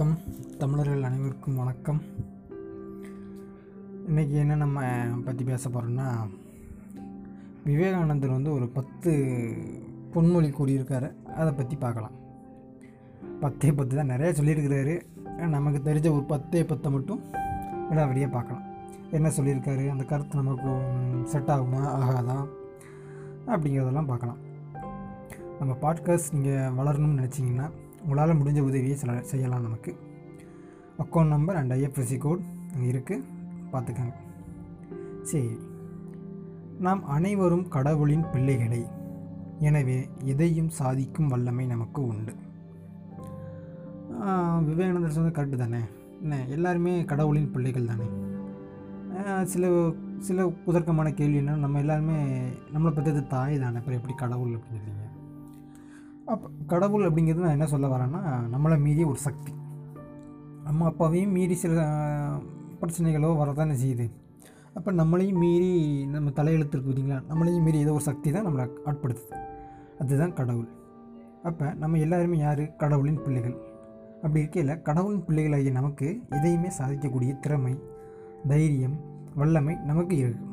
வணக்கம். தமிழர்கள் அனைவருக்கும் வணக்கம். இன்றைக்கி என்ன நம்ம பற்றி பேச போகிறோம்னா விவேகானந்தர் வந்து ஒரு பத்து பொன்மொழி கூறியிருக்காரு. அதை பற்றி பார்க்கலாம். பத்தே பத்து தான் நிறைய சொல்லியிருக்கிறாரு. நமக்கு தெரிஞ்ச ஒரு பத்தே பத்தை மட்டும் விடாவடியாக பார்க்கலாம். என்ன சொல்லியிருக்காரு? அந்த கருத்து நமக்கு செட் ஆகுமா? ஆகாதா? அப்படிங்கிறதெல்லாம் பார்க்கலாம். நம்ம பாட்காஸ்ட் நீங்கள் வளரணும்னு நினச்சிங்கன்னா உங்களால் முடிஞ்ச உதவியை சில செய்யலாம் நமக்கு. Account number and IFSC code அங்கே இருக்குது பார்த்துக்கோங்க. சரி. நாம் அனைவரும் கடவுளின் பிள்ளைகளை. எனவே எதையும் சாதிக்கும் வல்லமை நமக்கு உண்டு. விவேகானந்தர் சொன்னது கரெக்டு தானே? என்ன எல்லாருமே கடவுளின் பிள்ளைகள் தானே? சில சில குதர்க்கமான கேள்வி என்ன நம்ம எல்லாருமே நம்மளை பற்றியது தாய் தானே? அப்புறம் எப்படி கடவுள் அப்படின்னு சொல்லிங்க அப்போ கடவுள் அப்படிங்கிறது நான் என்ன சொல்ல வரேன்னா நம்மளை மீறிய ஒரு சக்தி. அம்மா அப்பாவையும் மீறி சில பிரச்சனைகளோ வரதானே செய்யுது. அப்போ நம்மளையும் மீறி நம்ம தலையெழுத்து இருக்கு பார்த்தீங்களா? நம்மளையும் மீறி ஏதோ ஒரு சக்தி தான் நம்மளை ஆட்படுத்துது. அதுதான் கடவுள். அப்போ நம்ம எல்லாருமே யார்? கடவுளின் பிள்ளைகள். அப்படி இருக்கையில் கடவுளின் பிள்ளைகளாகிய நமக்கு எதையுமே சாதிக்கக்கூடிய திறமை தைரியம் வல்லமை நமக்கு இருக்குது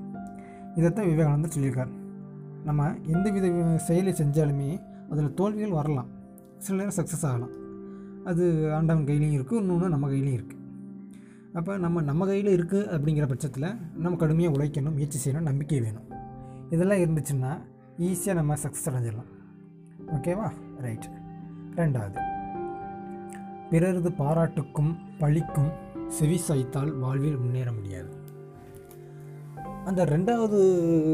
இதைத்தான் விவேகானந்தர் சொல்லியிருக்கார். நம்ம எந்த வித செயலை செஞ்சாலுமே அதில் தோல்விகள் வரலாம். சில நேரம் சக்ஸஸ் ஆகலாம். அது ஆண்டவன் கையிலையும் இருக்குது இன்னொன்று நம்ம கையிலையும் இருக்குது அப்போ நம்ம நம்ம கையில் இருக்குது அப்படிங்கிற பட்சத்தில் நம்ம கடுமையாக உழைக்கணும் முயற்சி செய்யணும் நம்பிக்கை வேணும். இதெல்லாம் இருந்துச்சுன்னா ஈஸியாக நம்ம சக்ஸஸ் அடைஞ்சிடலாம். ஓகேவா ரைட் ரெண்டாவது. பிறரது பாராட்டுக்கும் பழிக்கும் செவி சாய்த்தால் வாழ்வில் முன்னேற முடியாது. அந்த ரெண்டாவது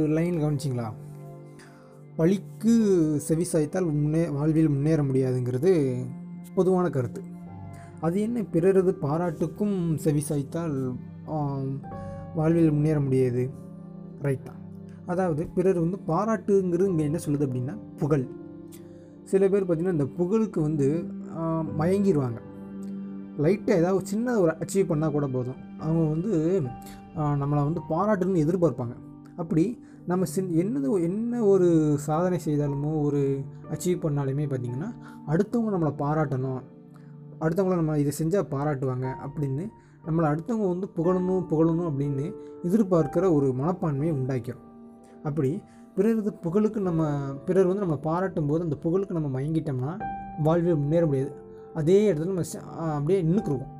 லைன் கவனிச்சிங்களா? பழிக்கு செவி சாய்த்தால் முன்னே வாழ்வில் முன்னேற முடியாதுங்கிறது பொதுவான கருத்து. அது என்ன பிறரது பாராட்டுக்கும் செவி சாய்த்தால் வாழ்வில் முன்னேற முடியாது. ரைட் தான். அதாவது பிறர் வந்து பாராட்டுங்கிறது இங்கே என்ன சொல்லுது அப்படின்னா புகழ். சில பேர் பார்த்திங்கன்னா இந்த புகழுக்கு வந்து மயங்கிடுவாங்க லைட்டாக ஏதாவது சின்ன ஒரு அச்சீவ் பண்ணால் கூட போதும். அவங்க வந்து நம்மளை வந்து பாராட்டுன்னு எதிர்பார்ப்பாங்க. அப்படி நம்ம சின் என்னது என்ன ஒரு சாதனை செய்தாலுமோ ஒரு அச்சீவ் பண்ணாலுமே பார்த்திங்கன்னா அடுத்தவங்க நம்மளை பாராட்டணும். அடுத்தவங்கள நம்ம இதை செஞ்சால் பாராட்டுவாங்க அப்படின்னு நம்மளை அடுத்தவங்க வந்து புகழணும் புகழணும் அப்படின்னு எதிர்பார்க்கிற ஒரு மனப்பான்மையை உண்டாக்கிறோம் அப்படி பிறரது புகழுக்கு நம்ம பிறர் வந்து நம்ம பாராட்டும் போது அந்த புகழுக்கு நம்ம மயங்கிட்டோம்னா வாழ்வில் முன்னேற முடியாது. அதே இடத்துல நம்ம அப்படியே நின்றுக்குருவோம்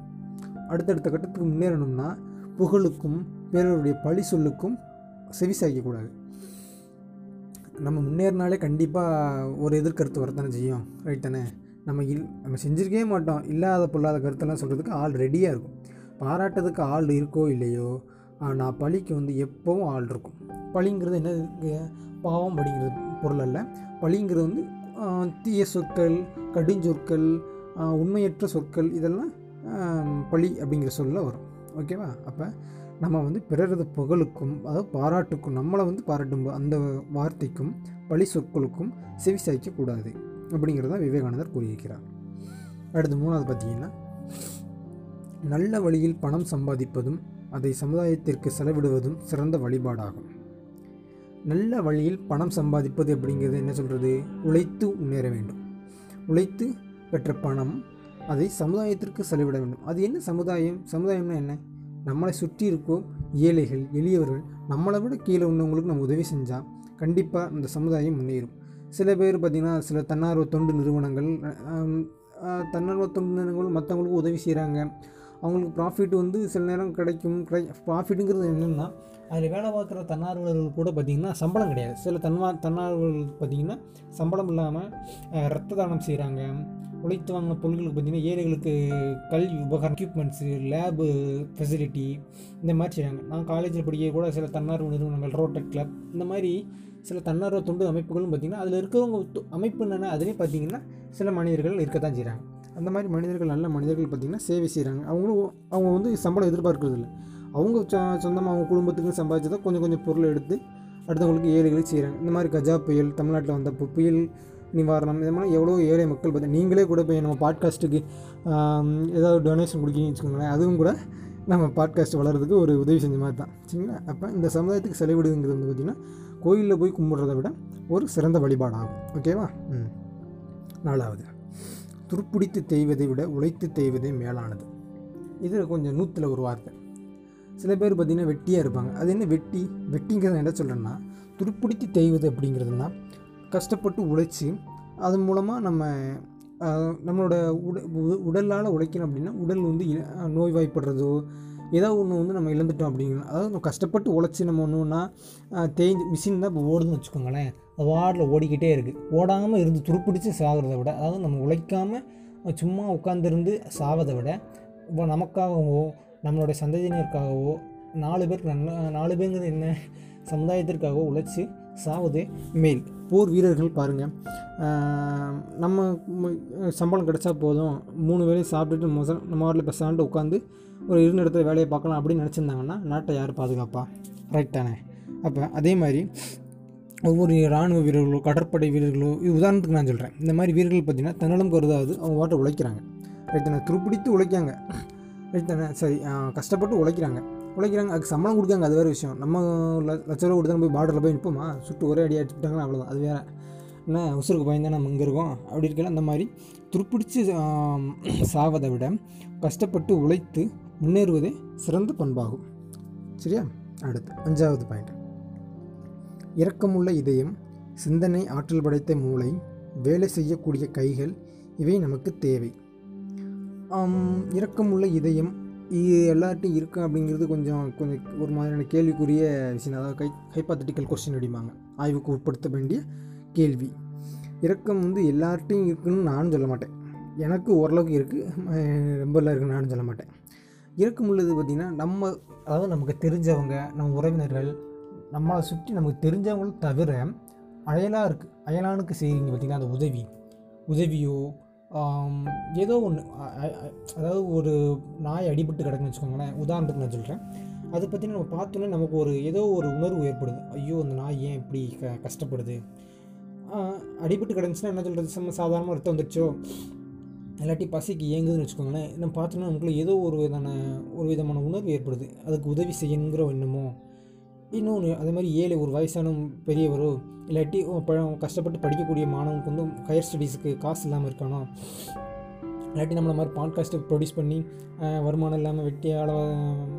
அடுத்தடுத்த கட்டத்துக்கு முன்னேறணும்னா புகழுக்கும் பிறருடைய பழி சொல்லுக்கும் செவி சாய்க்கக்கூடாது நம்ம முன்னேறினாலே கண்டிப்பாக ஒரு எதிர்கருத்து வரத்தானே செய்யும். ரைட் தானே? நம்ம இல் நம்ம செஞ்சிருக்கவே மாட்டோம். இல்லாத பொல்லாத கருத்தெல்லாம் சொல்கிறதுக்கு ஆள் ரெடியாக இருக்கும். பாராட்டுறதுக்கு ஆள் இருக்கோ இல்லையோ ஆனால் பழிக்கு வந்து எப்போவும் ஆள் இருக்கும். பழிங்கிறது என்ன பாவம் அப்படிங்கிறது பொருள் அல்ல. பழிங்கிறது வந்து தீய சொற்கள் கடுஞ்சொற்கள் உண்மையற்ற சொற்கள் இதெல்லாம் பழி அப்படிங்கிற சொல்ல வரும். ஓகேவா அப்போ நம்ம வந்து பிறரது புகழுக்கும் அதாவது பாராட்டுக்கும் நம்மளை வந்து பாராட்டும் அந்த வார்த்தைக்கும் பழி சொற்களுக்கும் செவி சாய்க்கக்கூடாது அப்படிங்கிறத விவேகானந்தர் கூறியிருக்கிறார். அடுத்து மூணாவது பார்த்தீங்கன்னா நல்ல வழியில் பணம் சம்பாதிப்பதும் அதை சமுதாயத்திற்கு செலவிடுவதும் சிறந்த வழிபாடாகும். நல்ல வழியில் பணம் சம்பாதிப்பது அப்படிங்கிறது என்ன சொல்கிறது உழைத்து முன்னேற வேண்டும். உழைத்து பெற்ற பணம் அதை சமுதாயத்திற்கு செலவிட வேண்டும். அது என்ன சமுதாயம்? சமுதாயம்னா என்ன? நம்மளை சுற்றி இருக்கும் ஏழைகள் எளியவர்கள் நம்மளை விட கீழே உள்ளவங்களுக்கு நம்ம உதவி செஞ்சால் கண்டிப்பாக இந்த சமுதாயம் முன்னேறும். சில பேர் பார்த்திங்கன்னா சில தன்னார்வ தொண்டு நிறுவனங்கள் தன்னார்வ தொண்டு நிறுவனங்கள் மற்றவங்களுக்கும் உதவி செய்கிறாங்க அவங்களுக்கு ப்ராஃபிட் வந்து சில நேரம் கிடைக்கும். கிடை ப்ராஃபிட்டுங்கிறது என்னென்னா அதில் வேலை பார்க்குற தன்னார்வலர்கள் கூட பார்த்திங்கன்னா சம்பளம் கிடையாது. சில தன்வா தன்னார்வலர்கள் பார்த்திங்கன்னா சம்பளம் இல்லாமல் ரத்த தானம் செய்கிறாங்க உழைத்து வாங்கின பொருட்களுக்கு பார்த்திங்கன்னா ஏழைகளுக்கு கல்வி உபகரணம் எக்யூப்மெண்ட்ஸு லேபு ஃபெசிலிட்டி இந்த மாதிரி செய்கிறாங்க நான் காலேஜில் படிக்க கூட சில தன்னார்வ நிறுவனங்கள் ரோட்டட் கிளப் இந்த மாதிரி சில தன்னார்வ தொண்டு அமைப்புகளும் பார்த்திங்கன்னா அதில் இருக்கிறவங்க தொ- அமைப்பு என்னென்னா அதுலேயும் பார்த்திங்கன்னா சில மனிதர்கள் இருக்கத்தான் செய்கிறாங்க அந்த மாதிரி மனிதர்கள் நல்ல மனிதர்கள் பார்த்திங்கன்னா சேவை செய்கிறாங்க அவங்களும் அவங்க வந்து சம்பளம் எதிர்பார்க்கறது இல்லை. அவங்க சொந்தமாக அவங்க குடும்பத்துக்கு சம்பாதிச்சதை கொஞ்சம் கொஞ்சம் பொருளை எடுத்து அடுத்தவங்களுக்கு ஏழைகளுக்கு செய்கிறாங்க இந்த மாதிரி கஜா புயல் தமிழ்நாட்டில் வந்த புயல் நிவாரணம் இது மாதிரி எவ்வளோ ஏழை மக்கள் பார்த்து நீங்களே கூட போய் நம்ம பாட்காஸ்ட்டுக்கு ஏதாவது டொனேஷன் கொடுக்கீங்கன்னு வச்சுக்கோங்களேன் அதுவும் கூட நம்ம பாட்காஸ்ட் வளர்கிறதுக்கு ஒரு உதவி செஞ்ச மாதிரி தான். சரிங்களா? அப்போ இந்த சமுதாயத்துக்கு செலவிடுங்கிறது வந்து பார்த்திங்கன்னா கோயிலில் போய் கும்பிட்றத விட ஒரு சிறந்த வழிபாடாகும் ஓகேவா ம். நாலாவது துருப்பிடித்து தேய்வதை விட உழைத்து தேய்வதே மேலானது. இதில் கொஞ்சம் நூற்றில் ஒரு வார்த்தை. சில பேர் பார்த்திங்கன்னா வெட்டியாக இருப்பாங்க. அது என்ன வெட்டி? வெட்டிங்கிறத என்ன சொல்கிறேன்னா துருப்பிடித்து தேய்வது அப்படிங்கிறதுனா கஷ்டப்பட்டு உழைச்சி அதன் மூலமாக நம்ம நம்மளோட உட உடலால் உழைக்கணும் அப்படின்னா உடல் வந்து இ- நோய்வாய்ப்படுறதோ ஏதாவது ஒன்று வந்து நம்ம இழந்துட்டோம் அப்படிங்கிற அதாவது நம்ம கஷ்டப்பட்டு உழைச்சி நம்ம ஒன்றுன்னா தேஞ்சு மிஷின் தான் இப்போ ஓடுதுன்னு வச்சுக்கோங்களேன் அது வார்டில் ஓடிக்கிட்டே இருக்குது ஓடாமல் இருந்து துருப்பிடிச்சு சாகிறத விட அதாவது நம்ம உழைக்காமல் சும்மா உட்காந்துருந்து சாவதை விட இப்போ நமக்காகவோ நம்மளுடைய சந்ததியினருக்காகவோ நாலு பேருக்கு நல்ல நாலு பேருங்கிறது என்ன? சமுதாயத்திற்காகவோ உழைச்சி சாவது மேல். போர் வீரர்கள் பாருங்கள் நம்ம சம்பளம் கிடைச்சா போதும். மூணு வேளையும் சாப்பிட்டுட்டு மொச நம்ம வாட்டில் பெசாண்டு உட்காந்து ஒரு இருந்த இடத்துல வேலையை பார்க்கலாம் அப்படின்னு நினச்சிருந்தாங்கன்னா நாட்டை யார் பாதுகாப்பா? ரைட் தானே? அப்போ அதே மாதிரி ஒவ்வொரு இராணுவ வீரர்களோ கடற்படை வீரர்களோ இது உதாரணத்துக்கு நான் சொல்கிறேன் இந்த மாதிரி வீரர்கள் பார்த்திங்கன்னா தன்னலம் கருதாவது அவங்க வாட்டை உழைக்கிறாங்க. ரைட் தானே? துருப்பிடித்து உழைக்காங்க ரைட் தானே? சரி கஷ்டப்பட்டு உழைக்கிறாங்க. உழைக்கிறாங்க அதுக்கு சம்பளம் கொடுக்காங்க அது வேறு விஷயம். நம்ம லட்ச ரூபா கொடுத்தா போய் பார்டரில் போய் நிற்போமா சுட்டு ஒரே அடி அடிச்சுட்டாங்கன்னா அவ்வளோதான் அது வேறு. என்ன உசுருக்கு பயந்தான் நம்ம இங்கே இருக்கோம். அப்படி இருக்கல அந்த மாதிரி துருப்பிடிச்சு சாவதை விட கஷ்டப்பட்டு உழைத்து முன்னேறுவதே சிறந்த பண்பாகும். சரியா? அடுத்து அஞ்சாவது பாயிண்ட் இரக்கமுள்ள இதயம் சிந்தனை ஆற்றல் படைத்த மூளை வேலை செய்யக்கூடிய கைகள் இவை நமக்கு தேவை. இரக்கமுள்ள இதயம் இது எல்லார்ட்டையும் இருக்கா அப்படிங்கிறது கொஞ்சம் கொஞ்சம் ஒரு மாதிரியான கேள்விக்குரிய விஷயம். அதாவது கை ஹைப்பாத்தட்டிக்கல் கொஸ்டின் அடிப்பாங்க ஆய்வுக்கு உட்படுத்த வேண்டிய கேள்வி. இறக்கம் வந்து எல்லார்ட்டையும் இருக்குன்னு நானும் சொல்ல மாட்டேன். எனக்கு ஓரளவுக்கு இருக்குது ரொம்ப எல்லாம் இருக்குன்னு நானும் சொல்ல மாட்டேன். இறக்கம் உள்ளது பார்த்திங்கன்னா நம்ம அதாவது நமக்கு தெரிஞ்சவங்க நம்ம உறவினர்கள் நம்மளை சுற்றி நமக்கு தெரிஞ்சவங்களும் தவிர அயலாக இருக்குது அயலானுக்கு செய்கிறீங்க பார்த்திங்கன்னா அந்த உதவி. உதவியோ ஏதோ ஒன்று அதாவது ஒரு நாய் அடிபட்டு கிடக்குன்னு வச்சுக்கோங்களேன். உதாரணத்துக்கு நான் சொல்கிறேன் அதை பற்றி நம்ம பார்த்தோன்னே நமக்கு ஒரு ஏதோ ஒரு உணர்வு ஏற்படுது. ஐயோ அந்த நாய் ஏன் இப்படி க கஷ்டப்படுது? அடிபட்டு கிடந்துச்சுன்னா என்ன சொல்கிறது நம்ம சாதாரணமாக ரத்தம் வந்துடுச்சோ இல்லாட்டி பசிக்கு ஏங்குதுன்னு வச்சுக்கோங்களேன். நம்ம பார்த்தோன்னா நமக்குள்ள ஏதோ ஒரு விதமான ஒரு விதமான உணர்வு ஏற்படுது. அதுக்கு உதவி செய்யணுங்கிற எண்ணமோ இன்னொன்று அதே மாதிரி ஏழை ஒரு வயசான பெரியவரோ இல்லாட்டி பழம் கஷ்டப்பட்டு படிக்கக்கூடிய மாணவனுக்கு வந்து ஹையர் ஸ்டடீஸுக்கு காசு இல்லாமல் இருக்கானோ? இல்லாட்டி நம்மளை மாதிரி பாட்காஸ்ட்டு ப்ரொடியூஸ் பண்ணி வருமானம் இல்லாமல் வெட்டி அளவா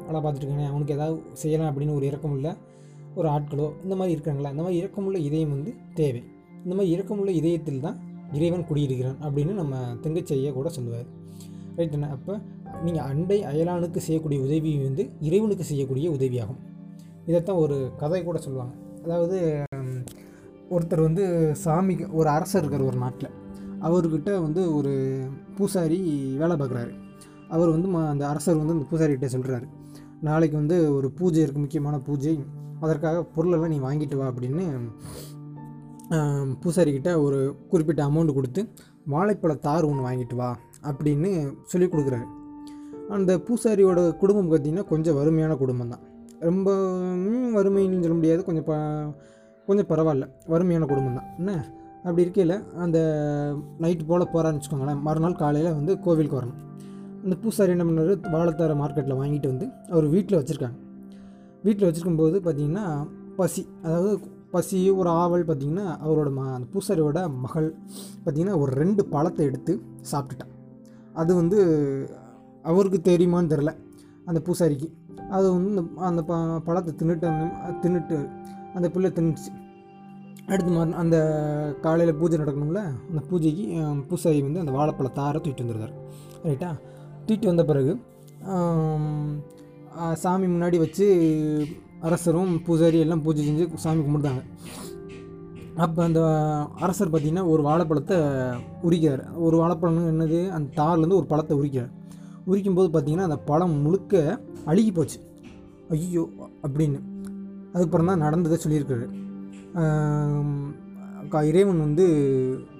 ஆள பார்த்துட்ருக்கானே அவனுக்கு ஏதாவது செய்யலாம் அப்படின்னு ஒரு இறக்கமுள்ள ஒரு ஆட்களோ இந்த மாதிரி இருக்காங்களா? இந்த மாதிரி இறக்கமுள்ள இதயம் வந்து தேவை. இந்த மாதிரி இறக்கமுள்ள இதயத்தில் தான் இறைவன் குடியிருக்கிறான் அப்படின்னு நம்ம தெங்கச்செய்ய கூட சொல்லுவார். ரைட் என்ன அப்போ நீங்கள் அண்டை அயலானுக்கு செய்யக்கூடிய உதவி வந்து இறைவனுக்கு செய்யக்கூடிய உதவியாகும். இதைத்தான் ஒரு கதை கூட சொல்லுவாங்க. அதாவது ஒருத்தர் வந்து சாமிக்கு ஒரு அரசர் இருக்கார் ஒரு நாட்டில். அவர்கிட்ட வந்து ஒரு பூசாரி வேலை பார்க்குறாரு. அவர் வந்து அந்த அரசர் வந்து அந்த பூசாரிகிட்ட சொல்கிறாரு நாளைக்கு வந்து ஒரு பூஜை இருக்குது முக்கியமான பூஜை. அதற்காக பொருளெல்லாம் நீ வாங்கிட்டு வா அப்படின்னு பூசாரிக்கிட்ட ஒரு குறிப்பிட்ட அமௌண்ட் கொடுத்து வாழைப்பழ தார் ஒன்று வாங்கிட்டு வா அப்படின்னு சொல்லி கொடுக்குறாரு. அந்த பூசாரியோட குடும்பம் பார்த்திங்கன்னா கொஞ்சம் வறுமையான குடும்பம் தான் ரொம்ப வறுமைன்னு சொல்ல முடியாது. கொஞ்சம் ப கொஞ்சம் பரவாயில்ல. வறுமையான குடும்பம் தான். என்ன? அப்படி இருக்கையில் அந்த நைட்டு போல் போகிறான்னு வச்சுக்கோங்களேன். மறுநாள் காலையில் வந்து கோவிலுக்கு வரணும். அந்த பூசாரி என்ன பண்ணார்? வாழைத்தார மார்க்கெட்டில் வாங்கிட்டு வந்து அவர் வீட்டில் வச்சுருக்காங்க. வீட்டில் வச்சுருக்கும்போது பார்த்திங்கன்னா பசி. அதாவது பசி ஒரு ஆவல் பார்த்திங்கன்னா அவரோட ம அந்த பூசாரியோட மகள் பார்த்திங்கன்னா ஒரு ரெண்டு பழத்தை எடுத்து சாப்பிட்டுட்டான் அது வந்து அவருக்கு தெரியுமான்னு தெரில அந்த பூசாரிக்கு. அது வந்து இந்த- அந்த ப பழத்தை தின்னுட்டு அந்த- தின்னுட்டு அந்த பிள்ளை தின்னுச்சு. அடுத்து மறு அந்த காலையில் பூஜை நடக்கணும்ல அந்த பூஜைக்கு பூசாரி வந்து அந்த வாழைப்பழ தாரை தூக்கிட்டு வந்துருந்தார் ரைட்டா தூக்கிட்டு வந்த பிறகு சாமி முன்னாடி வச்சு அரசரும் பூசாரி எல்லாம் பூஜை செஞ்சு சாமி கும்பிடுதாங்க அப்போ அந்த அரசர் பார்த்திங்கன்னா ஒரு வாழைப்பழத்தை உரிக்கிறார். ஒரு வாழைப்பழம் என்னது? அந்த தார்லேருந்து ஒரு பழத்தை உரிக்கிறார். உரிக்கும்போது பார்த்திங்கன்னா அந்த பழம் முழுக்க அழுகி போச்சு ஐயோ அப்படின்னு. அதுக்கப்புறம் தான் நடந்ததை சொல்லியிருக்காரு. க- இறைவன் வந்து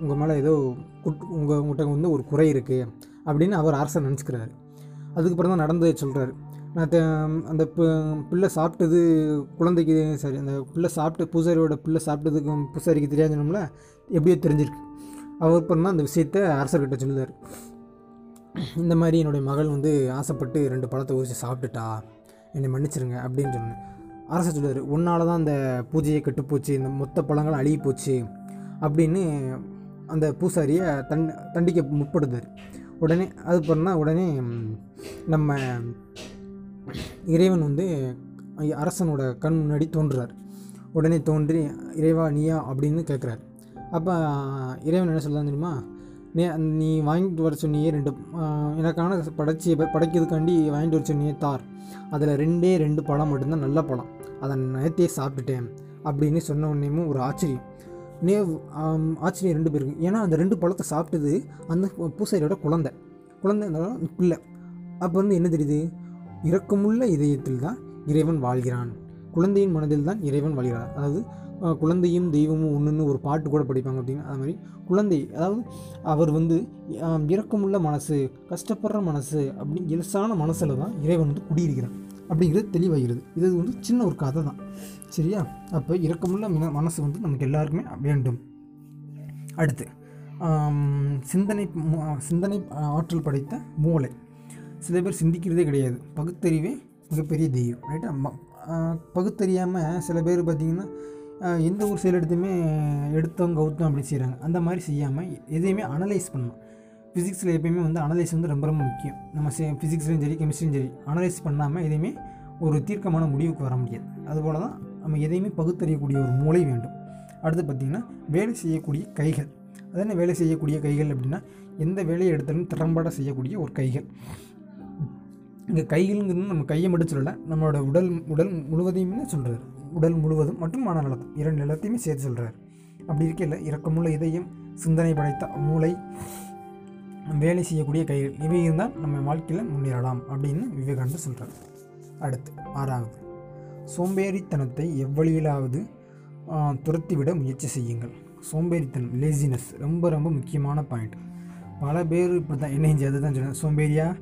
உங்கள் மேலே ஏதோ குட் உங்கள் உங்கள்கிட்ட வந்து ஒரு குறை இருக்குது அப்படின்னு அவர் அரசர் நினச்சிக்கிறாரு. அதுக்கப்புறம் தான் நடந்ததை சொல்கிறாரு நான் அந்த பிள்ளை சாப்பிட்டது குழந்தைக்கு சரி அந்த பிள்ளை சாப்பிட்டு பூசாரியோட பிள்ளை சாப்பிட்டதுக்கு பூசாரிக்கு தெரியாதுனோம்ல எப்படியோ தெரிஞ்சிருக்கு. அவர் அப்புறம் தான் அந்த விஷயத்த அரசர்கிட்ட சொல்லுதார் இந்த மாதிரி என்னுடைய மகள் வந்து ஆசைப்பட்டு ரெண்டு பழத்தை உரிச்சு சாப்பிட்டுட்டா. என்னை மன்னிச்சிருங்க அப்படின்னு சொன்னேன். அரசர் சொல்லுவார் உன்னால தான் அந்த பூஜையை கெட்டுப்போச்சு இந்த மொத்த பழங்கள் அழுகி போச்சு அப்படின்னு அந்த பூசாரியை தண் தண்டிக்க முற்படுத்தார். உடனே அது பண்ணால் உடனே நம்ம இறைவன் வந்து அரசனோட கண் முன்னாடி தோன்றுறார். உடனே தோன்றி இறைவா நீயா? அப்படின்னு கேட்குறாரு அப்போ இறைவன் என்ன சொல்லலாம் தெரியுமா? நீ நீ வாங்கிட்டு வர சொன்னியே ரெண்டு எனக்கான படைச்சி படைக்கிறதுக்காண்டி வாங்கிட்டு வர சொன்னியே தார். அதில் ரெண்டே ரெண்டு பழம் மட்டும்தான் நல்ல பழம். அதை நேற்றே சாப்பிட்டுட்டேன் அப்படின்னு சொன்ன உடனேயும் ஒரு ஆச்சரியம். நே ஆச்சரியம் ரெண்டு பேருக்கும். ஏன்னா அந்த ரெண்டு பழத்தை சாப்பிட்டது அந்த பூசாரியோட குழந்தை. குழந்தை இருந்தாலும் பிள்ளை அப்போ வந்து என்ன தெரியுது? இரக்கமுள்ள இதயத்தில் தான் இறைவன் வாழ்கிறான். குழந்தையின் மனதில் தான் இறைவன் வழிகிறார். அதாவது குழந்தையும் தெய்வமும் ஒன்றுன்னு ஒரு பாட்டு கூட படிப்பாங்க அப்படின்னா அது மாதிரி குழந்தை அதாவது அவர் வந்து இறக்கமுள்ள மனசு கஷ்டப்படுற மனசு அப்படின்னு இலசான மனசில் தான் இறைவன் வந்து குடியிருக்கிறார் அப்படிங்கிறது தெளிவாகிறது. இது வந்து சின்ன ஒரு கதை தான். சரியா? அப்போ இறக்கமுள்ள மின மனசு வந்து நமக்கு எல்லாருக்குமே வேண்டும். அடுத்து சிந்தனை சிந்தனை ஆற்றல் படைத்த மூளை. சில பேர் சிந்திக்கிறதே கிடையாது. பகுத்தறிவே மிகப்பெரிய தெய்வம் ரைட்டா பகுத்தறியாமல் சில பேர் பார்த்திங்கன்னா எந்த ஒரு செயல் எடுத்துமே எடுத்தோம் கவுத்தோம் அப்படின்னு செய்கிறாங்க அந்த மாதிரி செய்யாமல் எதையுமே அனலைஸ் பண்ணணும். ஃபிசிக்ஸில் எப்பயுமே வந்து அனலைஸ் வந்து ரொம்ப ரொம்ப முக்கியம். நம்ம ஃபிசிக்ஸ்லையும் சரி கெமிஸ்ட்ரியும் சரி அனலைஸ் பண்ணாமல் எதையுமே ஒரு தீர்க்கமான முடிவுக்கு வர முடியாது. அதுபோல் தான் நம்ம எதையுமே பகுத்தறியக்கூடிய ஒரு மூளை வேண்டும். அடுத்து பார்த்திங்கன்னா வேலை செய்யக்கூடிய கைகள். அது என்ன வேலை செய்யக்கூடிய கைகள் அப்படின்னா எந்த வேலையை எடுத்தாலும் திறம்பட செய்யக்கூடிய ஒரு கைகள். இங்கே கைகள்ங்கிறது நம்ம கையை மட்டும் சொல்லலை நம்மளோட உடல் உடல் முழுவதையுமே சொல்கிறார் உடல் முழுவதும் மற்றும் மனநலம் இரண்டு நிலத்தையுமே சேர்த்து சொல்கிறார் அப்படி இருக்கையில் இரக்கமுள்ள இதயம் சிந்தனை படைத்த மூளை வேலை செய்யக்கூடிய கைகள் இவை இருந்தால் நம்ம வாழ்க்கையில் முன்னேறலாம் அப்படின்னு விவேகானந்தர் சொல்கிறார் அடுத்து ஆறாவது சோம்பேறித்தனத்தை எவ்வழியிலாவது துரத்திவிட முயற்சி செய்யுங்கள். சோம்பேறித்தனம் லேசினஸ் ரொம்ப ரொம்ப முக்கியமான பாயிண்ட் பல பேர் இப்படி தான் என்ன செஞ்சு அதுதான் சொன்னேன். சோம்பேறியாக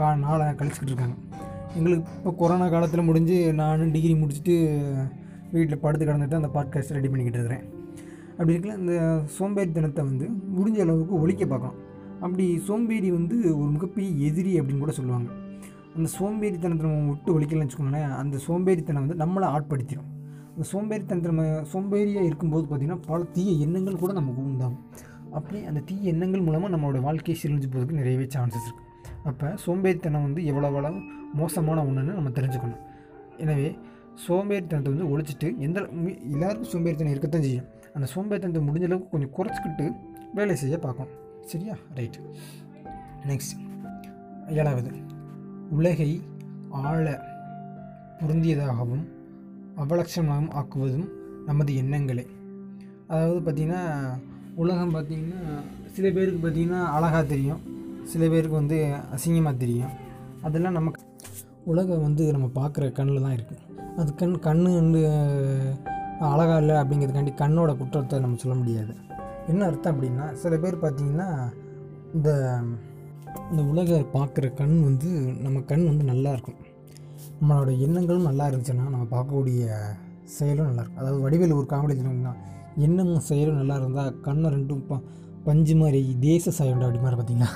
கா நாளை கழிச்சிக்கிட்டு இருக்காங்க. எங்களுக்கு இப்போ கொரோனா காலத்தில் முடிஞ்சு நானும் டிகிரி முடிச்சுட்டு வீட்டில் படுத்து கிடந்துட்டு அந்த பாட்காஸ்ட் ரெடி பண்ணிக்கிட்டு இருக்கிறேன். அப்படி இருக்கல இந்த சோம்பேறித்தனத்தை வந்து முடிஞ்ச அளவுக்கு ஒழிக்க பார்க்கணும். அப்படி சோம்பேறி வந்து ஒரு மிகப்பெரிய எதிரி அப்படின்னு கூட சொல்லுவாங்க. அந்த சோம்பேறித்தனத்தை நம்ம விட்டு ஒழிக்கலன்னு வச்சுக்கோங்களேன் அந்த சோம்பேறித்தனம் வந்து நம்மளை ஆட்படுத்திடும் அந்த சோம்பேறித்தனத்தை நம்ம சோம்பேறியாக இருக்கும்போது பார்த்திங்கன்னா பல தீய எண்ணங்கள் கூட நமக்கு உண்டாகும். அப்படி அந்த தீய எண்ணங்கள் மூலமாக நம்மளோட வாழ்க்கையை சிரிஞ்சு போகிறதுக்கு நிறையவே சான்சஸ் இருக்குது அப்போ சோம்பேறித்தனம் வந்து எவ்வளோ மோசமான ஒன்றுன்னு நம்ம தெரிஞ்சுக்கணும். எனவே சோம்பேறித்தனத்தை வந்து ஒழிச்சிட்டு எந்த எல்லாருக்கும் சோம்பேறித்தனம் இருக்கத்தான் செய்யும். அந்த சோம்பேறித்தனத்தை முடிஞ்ச அளவுக்கு கொஞ்சம் குறைச்சிக்கிட்டு வேலை செய்ய பார்க்கணும். சரியா? ரைட் நெக்ஸ்ட் ஏழாவது. உலகை ஆழ பொருந்தியதாகவும் அவலட்சணமாகவும் ஆக்குவதும் நமது எண்ணங்களே. அதாவது பார்த்திங்கன்னா உலகம் பார்த்திங்கன்னா சில பேருக்கு பார்த்திங்கன்னா அழகாக தெரியும். சில பேருக்கு வந்து அசிங்கமாக தெரியும். அதெல்லாம் நமக்கு உலகம் வந்து நம்ம பார்க்குற கண்ணில் தான் இருக்குது அது கண் கண் வந்து அழகாக இல்லை அப்படிங்கிறதுக்காண்டி கண்ணோட குற்றத்தை நம்ம சொல்ல முடியாது. என்ன அர்த்தம் அப்படின்னா சில பேர் பார்த்திங்கன்னா இந்த இந்த உலக பார்க்குற கண் வந்து நம்ம கண் வந்து நல்லா இருக்கும். நம்மளோட எண்ணங்களும் நல்லா இருந்துச்சுன்னா நம்ம பார்க்கக்கூடிய செயலும் நல்லாயிருக்கும் அதாவது வடிவேல் ஒரு காமெடி சொன்னீங்கன்னா எண்ணமும் செயலும் நல்லா இருந்தால் கண்ணை ரெண்டும் ப பஞ்சு மாதிரி தேச சாயண்டா அப்படி மாதிரி பார்த்தீங்களா?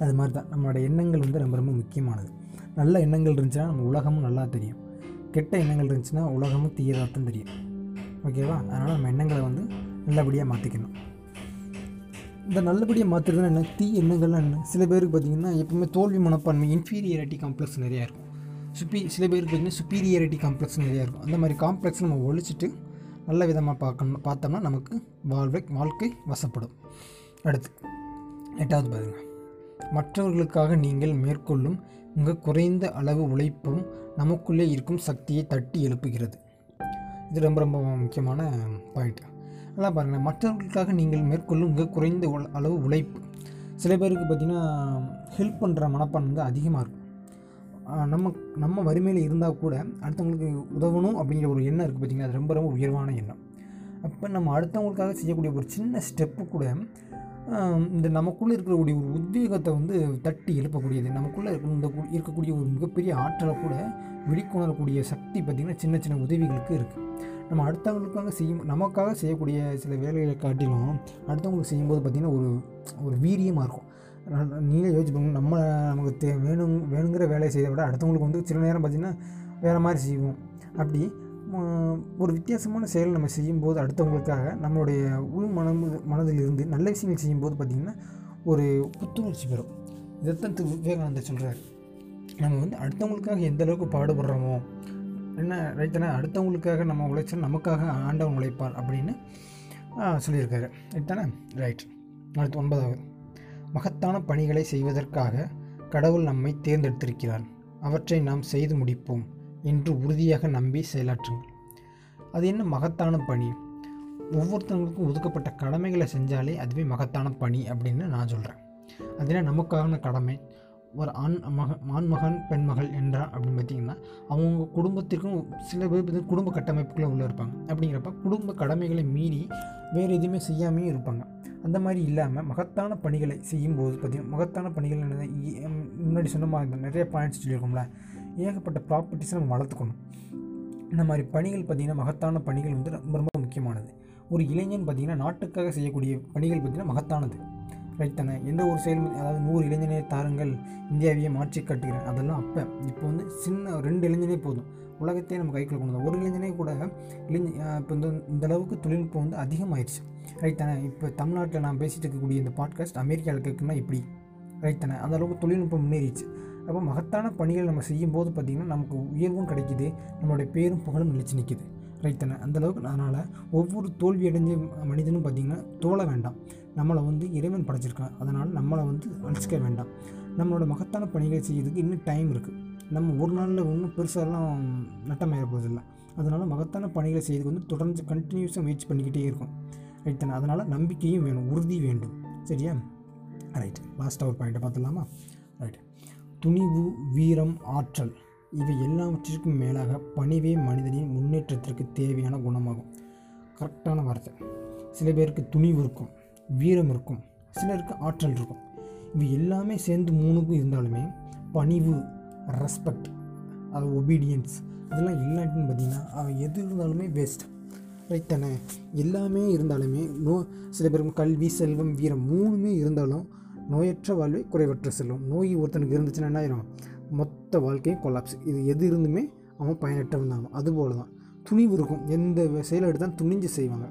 அது மாதிரி தான் நம்மளோட எண்ணங்கள் வந்து ரொம்ப ரொம்ப முக்கியமானது. நல்ல எண்ணங்கள் இருந்துச்சுன்னா நம்ம உலகமும் நல்லா தெரியும். கெட்ட எண்ணங்கள் இருந்துச்சுன்னா உலகமும் தீயதாக தான் தெரியும். ஓகேவா அதனால் நம்ம எண்ணங்களை வந்து நல்லபடியாக மாற்றிக்கணும் இந்த நல்லபடியாக மாற்றுறதுனா என்ன? தீ எண்ணங்கள்லாம் என்ன? சில பேருக்கு பார்த்திங்கன்னா எப்பவுமே தோல்வி மனப்பான்மை இன்ஃபீரியாரிட்டி காம்ப்ளெக்ஸ் நிறையா இருக்கும். சுப்பி சில பேருக்கு பார்த்திங்கன்னா சுப்பீரியாரிட்டி காம்ப்ளெக்ஸ் நிறையா இருக்கும். அந்த மாதிரி காம்ப்ளெக்ஸ் நம்ம ஒழிச்சிட்டு நல்ல விதமாக பார்க்கணும் பார்த்தோம்னா நமக்கு வாழ்வை வாழ்க்கை வசப்படும். அடுத்து எட்டாவது பாருங்கள் மற்றவர்களுக்காக நீங்கள் மேற்கொள்ளும் மிக குறைந்த அளவு உழைப்பும் நமக்குள்ளே இருக்கும் சக்தியை தட்டி எழுப்புகிறது. இது ரொம்ப ரொம்ப முக்கியமான பாயிண்ட் நல்லா பாருங்கள் மற்றவர்களுக்காக நீங்கள் மேற்கொள்ளும் மிக குறைந்த அளவு உழைப்பு. சில பேருக்கு பார்த்திங்கன்னா ஹெல்ப் பண்ணுற மனப்பான்மை வந்து அதிகமாக இருக்கும். நம்ம நம்ம வறுமையில் இருந்தால் கூட அடுத்தவங்களுக்கு உதவணும் அப்படிங்கிற ஒரு எண்ணம் இருக்குது பார்த்திங்கன்னா அது ரொம்ப ரொம்ப உயர்வான எண்ணம். அப்போ நம்ம அடுத்தவங்களுக்காக செய்யக்கூடிய ஒரு சின்ன ஸ்டெப்பு கூட இந்த நமக்குள்ளே இருக்கக்கூடிய ஒரு உத்வேகத்தை வந்து தட்டி எழுப்பக்கூடியது. நமக்குள்ளே இருக்க இந்த கு- இருக்கக்கூடிய ஒரு மிகப்பெரிய ஆற்றலை கூட வெளிக்கொணரக்கூடிய சக்தி பார்த்திங்கன்னா சின்ன சின்ன உதவிகளுக்கு இருக்குது நம்ம அடுத்தவங்களுக்காக செய்யும் நமக்காக செய்யக்கூடிய சில வேலைகளை காட்டிலும் அடுத்தவங்களுக்கு செய்யும்போது பார்த்திங்கன்னா ஒரு ஒரு வீரியமாக இருக்கும். நீங்களே யோசிச்சு பாருங்க நம்ம நமக்கு தே வேணும் வேணுங்கிற வேலையை செய்த விட அடுத்தவங்களுக்கு வந்து சில நேரம் பார்த்திங்கன்னா வேறு மாதிரி செய்வோம். அப்படி ஒரு வித்தியாசமான செயல் நம்ம செய்யும்போது அடுத்தவங்களுக்காக நம்மளுடைய உள் மனம் மனதில் இருந்து நல்ல விஷயங்கள் செய்யும்போது பார்த்திங்கன்னா ஒரு புத்துணர்ச்சி பெறும். இதைத்தான் திரு விவேகானந்தர் சொல்கிறார் நம்ம வந்து அடுத்தவங்களுக்காக எந்த அளவுக்கு பாடுபடுறோமோ என்ன ரைட் தானே அடுத்தவங்களுக்காக நம்ம உழைச்சா நமக்காக ஆண்டவன் உழைப்பார் அப்படின்னு சொல்லியிருக்காரு. ரைட் தானே ரைட் அடுத்து ஒன்பதாவது. மகத்தான பணிகளை செய்வதற்காக கடவுள் நம்மை தேர்ந்தெடுத்திருக்கிறார். அவற்றை நாம் செய்து முடிப்போம். என்று உறுதியாக நம்பி செயலாற்றுங்கள். அது என்ன மகத்தான பணி? ஒவ்வொருத்தவங்களுக்கும் ஒதுக்கப்பட்ட கடமைகளை செஞ்சாலே அதுவே மகத்தான பணி அப்படின்னு நான் சொல்கிறேன் அதுனா நமக்கான கடமை. ஒரு ஆண் மக ஆண்மகன் பெண்மகள் என்றால் அப்படின்னு பார்த்தீங்கன்னா அவங்க குடும்பத்திற்கும் சில பேர் வந்து குடும்ப கட்டமைப்புக்குள்ளே உள்ளே இருப்பாங்க. அப்படிங்கிறப்ப குடும்ப கடமைகளை மீறி வேறு எதுவுமே செய்யாமையும் இருப்பாங்க. அந்த மாதிரி இல்லாமல் மகத்தான பணிகளை செய்யும்போது பார்த்திங்கன்னா மகத்தான பணிகள் முன்னாடி சொன்ன மாதிரி நிறைய பாயிண்ட்ஸ் சொல்லியிருக்கோம்ல. ஏகப்பட்ட ப்ராப்பர்ட்டிஸை நம்ம வளர்த்துக்கணும். இந்த மாதிரி பணிகள் பார்த்திங்கன்னா மகத்தான பணிகள் வந்து ரொம்ப ரொம்ப முக்கியமானது. ஒரு இளைஞன் பார்த்திங்கன்னா நாட்டுக்காக செய்யக்கூடிய பணிகள் பார்த்திங்கன்னா மகத்தானது. ரைட் தானே? எந்த ஒரு செயல் அதாவது நூறு இளைஞனே தாருங்கள் இந்தியாவையே மாற்றி காட்டுகிறேன் அதெல்லாம் அப்போ. இப்போ வந்து சின்ன ரெண்டு இளைஞனே போதும். உலகத்தையே நம்ம கைக்குள்ள கொண்டு வந்தோம். ஒரு இளைஞனே கூட இளைஞ இப்போ இந்த இந்த அளவுக்கு தொழில்நுட்பம் வந்து அதிகமாயிடுச்சு ரைட் தானே? இப்போ தமிழ்நாட்டில் நான் பேசிகிட்டு இருக்கக்கூடிய இந்த பாட்காஸ்ட் அமெரிக்காவில் கேட்குன்னா இப்படி. ரைட் தானே? அந்த அளவுக்கு தொழில்நுட்பம் முன்னேறிச்சு அப்போ மகத்தான பணிகள் நம்ம செய்யும்போது பார்த்திங்கன்னா நமக்கு உயர்வும் கிடைக்குது நம்மளுடைய பேரும் புகழும் நிலச்சி நிற்கிது ரைத்தனை அந்தளவுக்கு அதனால் ஒவ்வொரு தோல்வி அடைஞ்ச மனிதனும் பார்த்திங்கன்னா தோழ வேண்டாம். நம்மளை வந்து இறைவன் படைச்சிருக்கான். அதனால் நம்மளை வந்து அழிச்சிக்க வேண்டாம். நம்மளோட மகத்தான பணிகளை செய்யறதுக்கு இன்னும் டைம் இருக்குது நம்ம ஒரு நாளில் ஒன்றும் பெருசாலாம் நட்டமாயிட இல்லை அதனால் மகத்தான பணிகளை செய்யறதுக்கு வந்து தொடர்ந்து கண்டினியூஸாக முயற்சி பண்ணிக்கிட்டே இருக்கும். ரைட் தானே? அதனால் நம்பிக்கையும் வேணும் உறுதி வேண்டும். சரியா? ரைட் லாஸ்ட்டாக ஒரு பாயிண்ட்டை பார்த்துடலாமா? ரைட் துணிவு வீரம் ஆற்றல் இவை எல்லாவற்றிற்கும் மேலாக பணிவே மனிதனின் முன்னேற்றத்திற்கு தேவையான குணமாகும். கரெக்டான வார்த்தை. சில பேருக்கு துணிவு இருக்கும் வீரம் இருக்கும் சிலருக்கு ஆற்றல் இருக்கும். இவை எல்லாமே சேர்ந்து மூணுக்கும் இருந்தாலுமே பணிவு ரெஸ்பெக்ட் அது ஒபீடியன்ஸ் இதெல்லாம் இல்லாட்டின்னு பார்த்தீங்கன்னா அவன் எது இருந்தாலுமே வேஸ்ட் ரைட் தானே? எல்லாமே இருந்தாலுமே நோ சில பேருக்கு கல்வி செல்வம் வீரம் மூணுமே இருந்தாலும் நோயற்ற வாழ்வே குறைவற்ற செல்வம் நோய் ஒருத்தனுக்கு இருந்துச்சுன்னா என்ன ஆயிரும்? மொத்த வாழ்க்கையும் கொலாப்ஸ் இது எது இருந்துமே அவன் பயனற்றவன் தான். அதுபோல தான் துணிவு இருக்கும். எந்த செயலை எடுத்தாலும் துணிஞ்சு செய்வாங்க.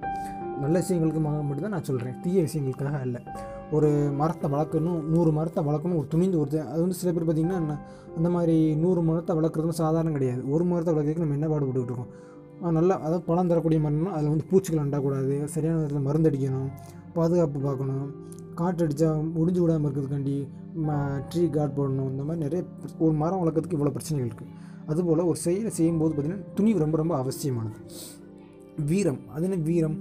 நல்ல விஷயங்களுக்கு மட்டும் மட்டும்தான் நான் சொல்கிறேன் தீய விஷயங்களுக்காக அல்ல. ஒரு மரத்தை வளர்க்கணும் நூறு மரத்தை வளர்க்கணும் ஒரு துணிந்து ஒருத்தர் அது வந்து சில பேர் பார்த்திங்கன்னா என்ன, அந்த மாதிரி நூறு மரத்தை வளர்க்குறதும் சாதாரணம் கிடையாது. ஒரு மரத்தை வளர்க்குறதுக்கு நம்ம என்ன பாடுபட்டுக்கிட்டு இருக்கோம்? நல்லா அதாவது பழம் தரக்கூடிய மரம்னா அதில் வந்து பூச்சிகள் அண்டக்கூடாது. சரியான நேரத்தில் மருந்து அடிக்கணும் பாதுகாப்பு பார்க்கணும். காற்று முடிஞ்சு விடாமல் இருக்கிறதுக்காண்டி ட்ரீ கார்ட் போடணும் இந்த மாதிரி நிறைய ஒரு மரம் வளர்க்கறதுக்கு இவ்வளோ பிரச்சனைகள் இருக்குது அதுபோல் ஒரு செயலை செய்யும்போது பார்த்திங்கன்னா துணிவு ரொம்ப ரொம்ப அவசியமானது. வீரம். அது என்ன வீரம்?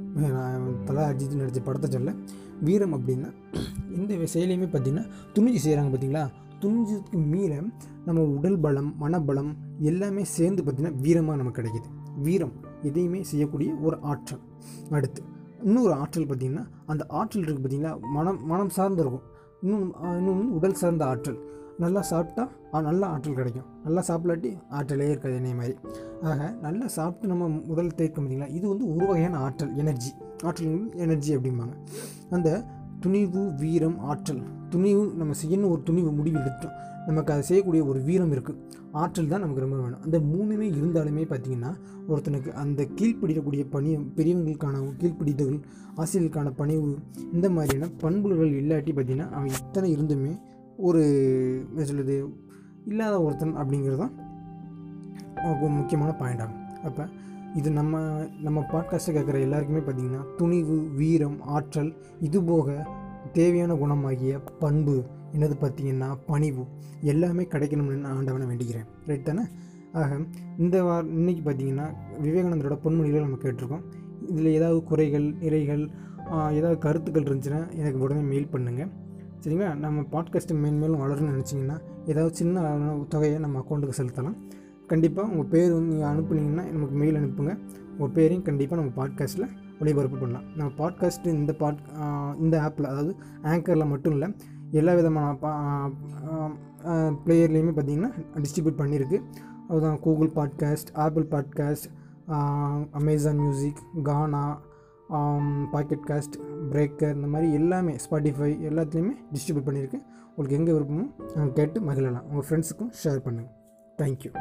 தலா அஜித் நடித்த படத்தை சொல்ல வீரம் அப்படின்னா இந்த செயலையுமே பார்த்திங்கன்னா துணிஞ்சு செய்கிறாங்க பார்த்தீங்களா? துணிஞ்சதுக்கு மீற நம்ம உடல் பலம் மனபலம் எல்லாமே சேர்ந்து பார்த்திங்கன்னா வீரமாக நமக்கு கிடைக்கிது. வீரம். எதையுமே செய்யக்கூடிய ஒரு ஆற்றல். அடுத்து இன்னொரு ஆற்றல் பார்த்திங்கன்னா அந்த ஆற்றல் இருக்குது பார்த்திங்கன்னா மனம் மனம் சார்ந்து இருக்கும். இன்னும் இன்னொன்று உடல் சார்ந்த ஆற்றல். நல்லா சாப்பிட்டா நல்லா ஆற்றல் கிடைக்கும். நல்லா சாப்பிடாட்டி ஆற்றலே இருக்காது என்னைய மாதிரி. ஆக நல்லா சாப்பிட்டு நம்ம உடல் தேய்க்க பார்த்திங்களா? இது வந்து ஒரு வகையான ஆற்றல் எனர்ஜி. ஆற்றல் எனர்ஜி அப்படிம்பாங்க. அந்த துணிவு வீரம் ஆற்றல். துணிவு நம்ம செய்யணும் ஒரு துணிவு முடிவு எடுத்தோம் நமக்கு அதை செய்யக்கூடிய ஒரு வீரம் இருக்குது ஆற்றல் தான் நமக்கு ரொம்ப வேணும். அந்த மூணுமே இருந்தாலுமே பார்த்திங்கன்னா ஒருத்தனுக்கு அந்த கீழ்ப்பிடிக்கக்கூடிய பணி பெரியவங்களுக்கான கீழ்ப்பிடித்தல் ஆசிரியர்களுக்கான பணிவு இந்த மாதிரியான பண்புகள் இல்லாட்டி பார்த்திங்கன்னா அவன் இத்தனை இருந்துமே ஒரு சொல்லுது இல்லாத ஒருத்தன் அப்படிங்கிறது தான் முக்கியமான பாயிண்ட் ஆகும். அப்போ இது நம்ம நம்ம பாட்காஸ்ட்டை கேட்குற எல்லாருக்குமே பார்த்திங்கன்னா துணிவு வீரம் ஆற்றல் இதுபோக தேவையான குணமாகிய பண்பு என்னது பார்த்திங்கன்னா பணிவு. எல்லாமே கிடைக்கணும்னு நான் ஆண்டவனை வேண்டிக்கிறேன். ரைட் தானே? ஆக இந்த வார இன்னைக்கு பார்த்திங்கன்னா விவேகானந்தரோட பொன்மொழிகளை நம்ம கேட்டிருக்கோம். இதில் ஏதாவது குறைகள் நிறைகள் ஏதாவது கருத்துக்கள் இருந்துச்சுன்னா எனக்கு உடனே மெயில் பண்ணுங்கள் சரிங்களா? நம்ம பாட்காஸ்ட்டு மேன்மேலும் வளரணும்னு நினச்சிங்கன்னா ஏதாவது சின்ன தொகையை நம்ம அக்கௌண்ட்டுக்கு செலுத்தலாம். கண்டிப்பாக உங்கள் பேர் வந்து நீங்கள் அனுப்புனீங்கன்னா நமக்கு மெயில் அனுப்புங்க. உங்கள் பேரையும் கண்டிப்பாக நம்ம பாட்காஸ்ட்டில் ஒளிபரப்பு பண்ணலாம். நம்ம பாட்காஸ்ட்டு இந்த பாட் இந்த ஆப்பில் அதாவது ஆங்கரில் மட்டும் இல்லை எல்லா விதமான பிளேயர்லேயுமே பார்த்திங்கன்னா டிஸ்ட்ரிபியூட் பண்ணியிருக்கு. அதுதான் Google podcast Apple podcast Amazon music Gaana pocket cast breaker இந்த மாதிரி எல்லாமே ஸ்பாட்டிஃபை எல்லாத்துலேயுமே டிஸ்ட்ரிபியூட் பண்ணியிருக்கு. உங்களுக்கு எங்கே விருப்பமோ கேட்டு மகிழலாம். உங்கள் ஃப்ரெண்ட்ஸுக்கும் ஷேர் பண்ணுங்கள் தேங்க்யூ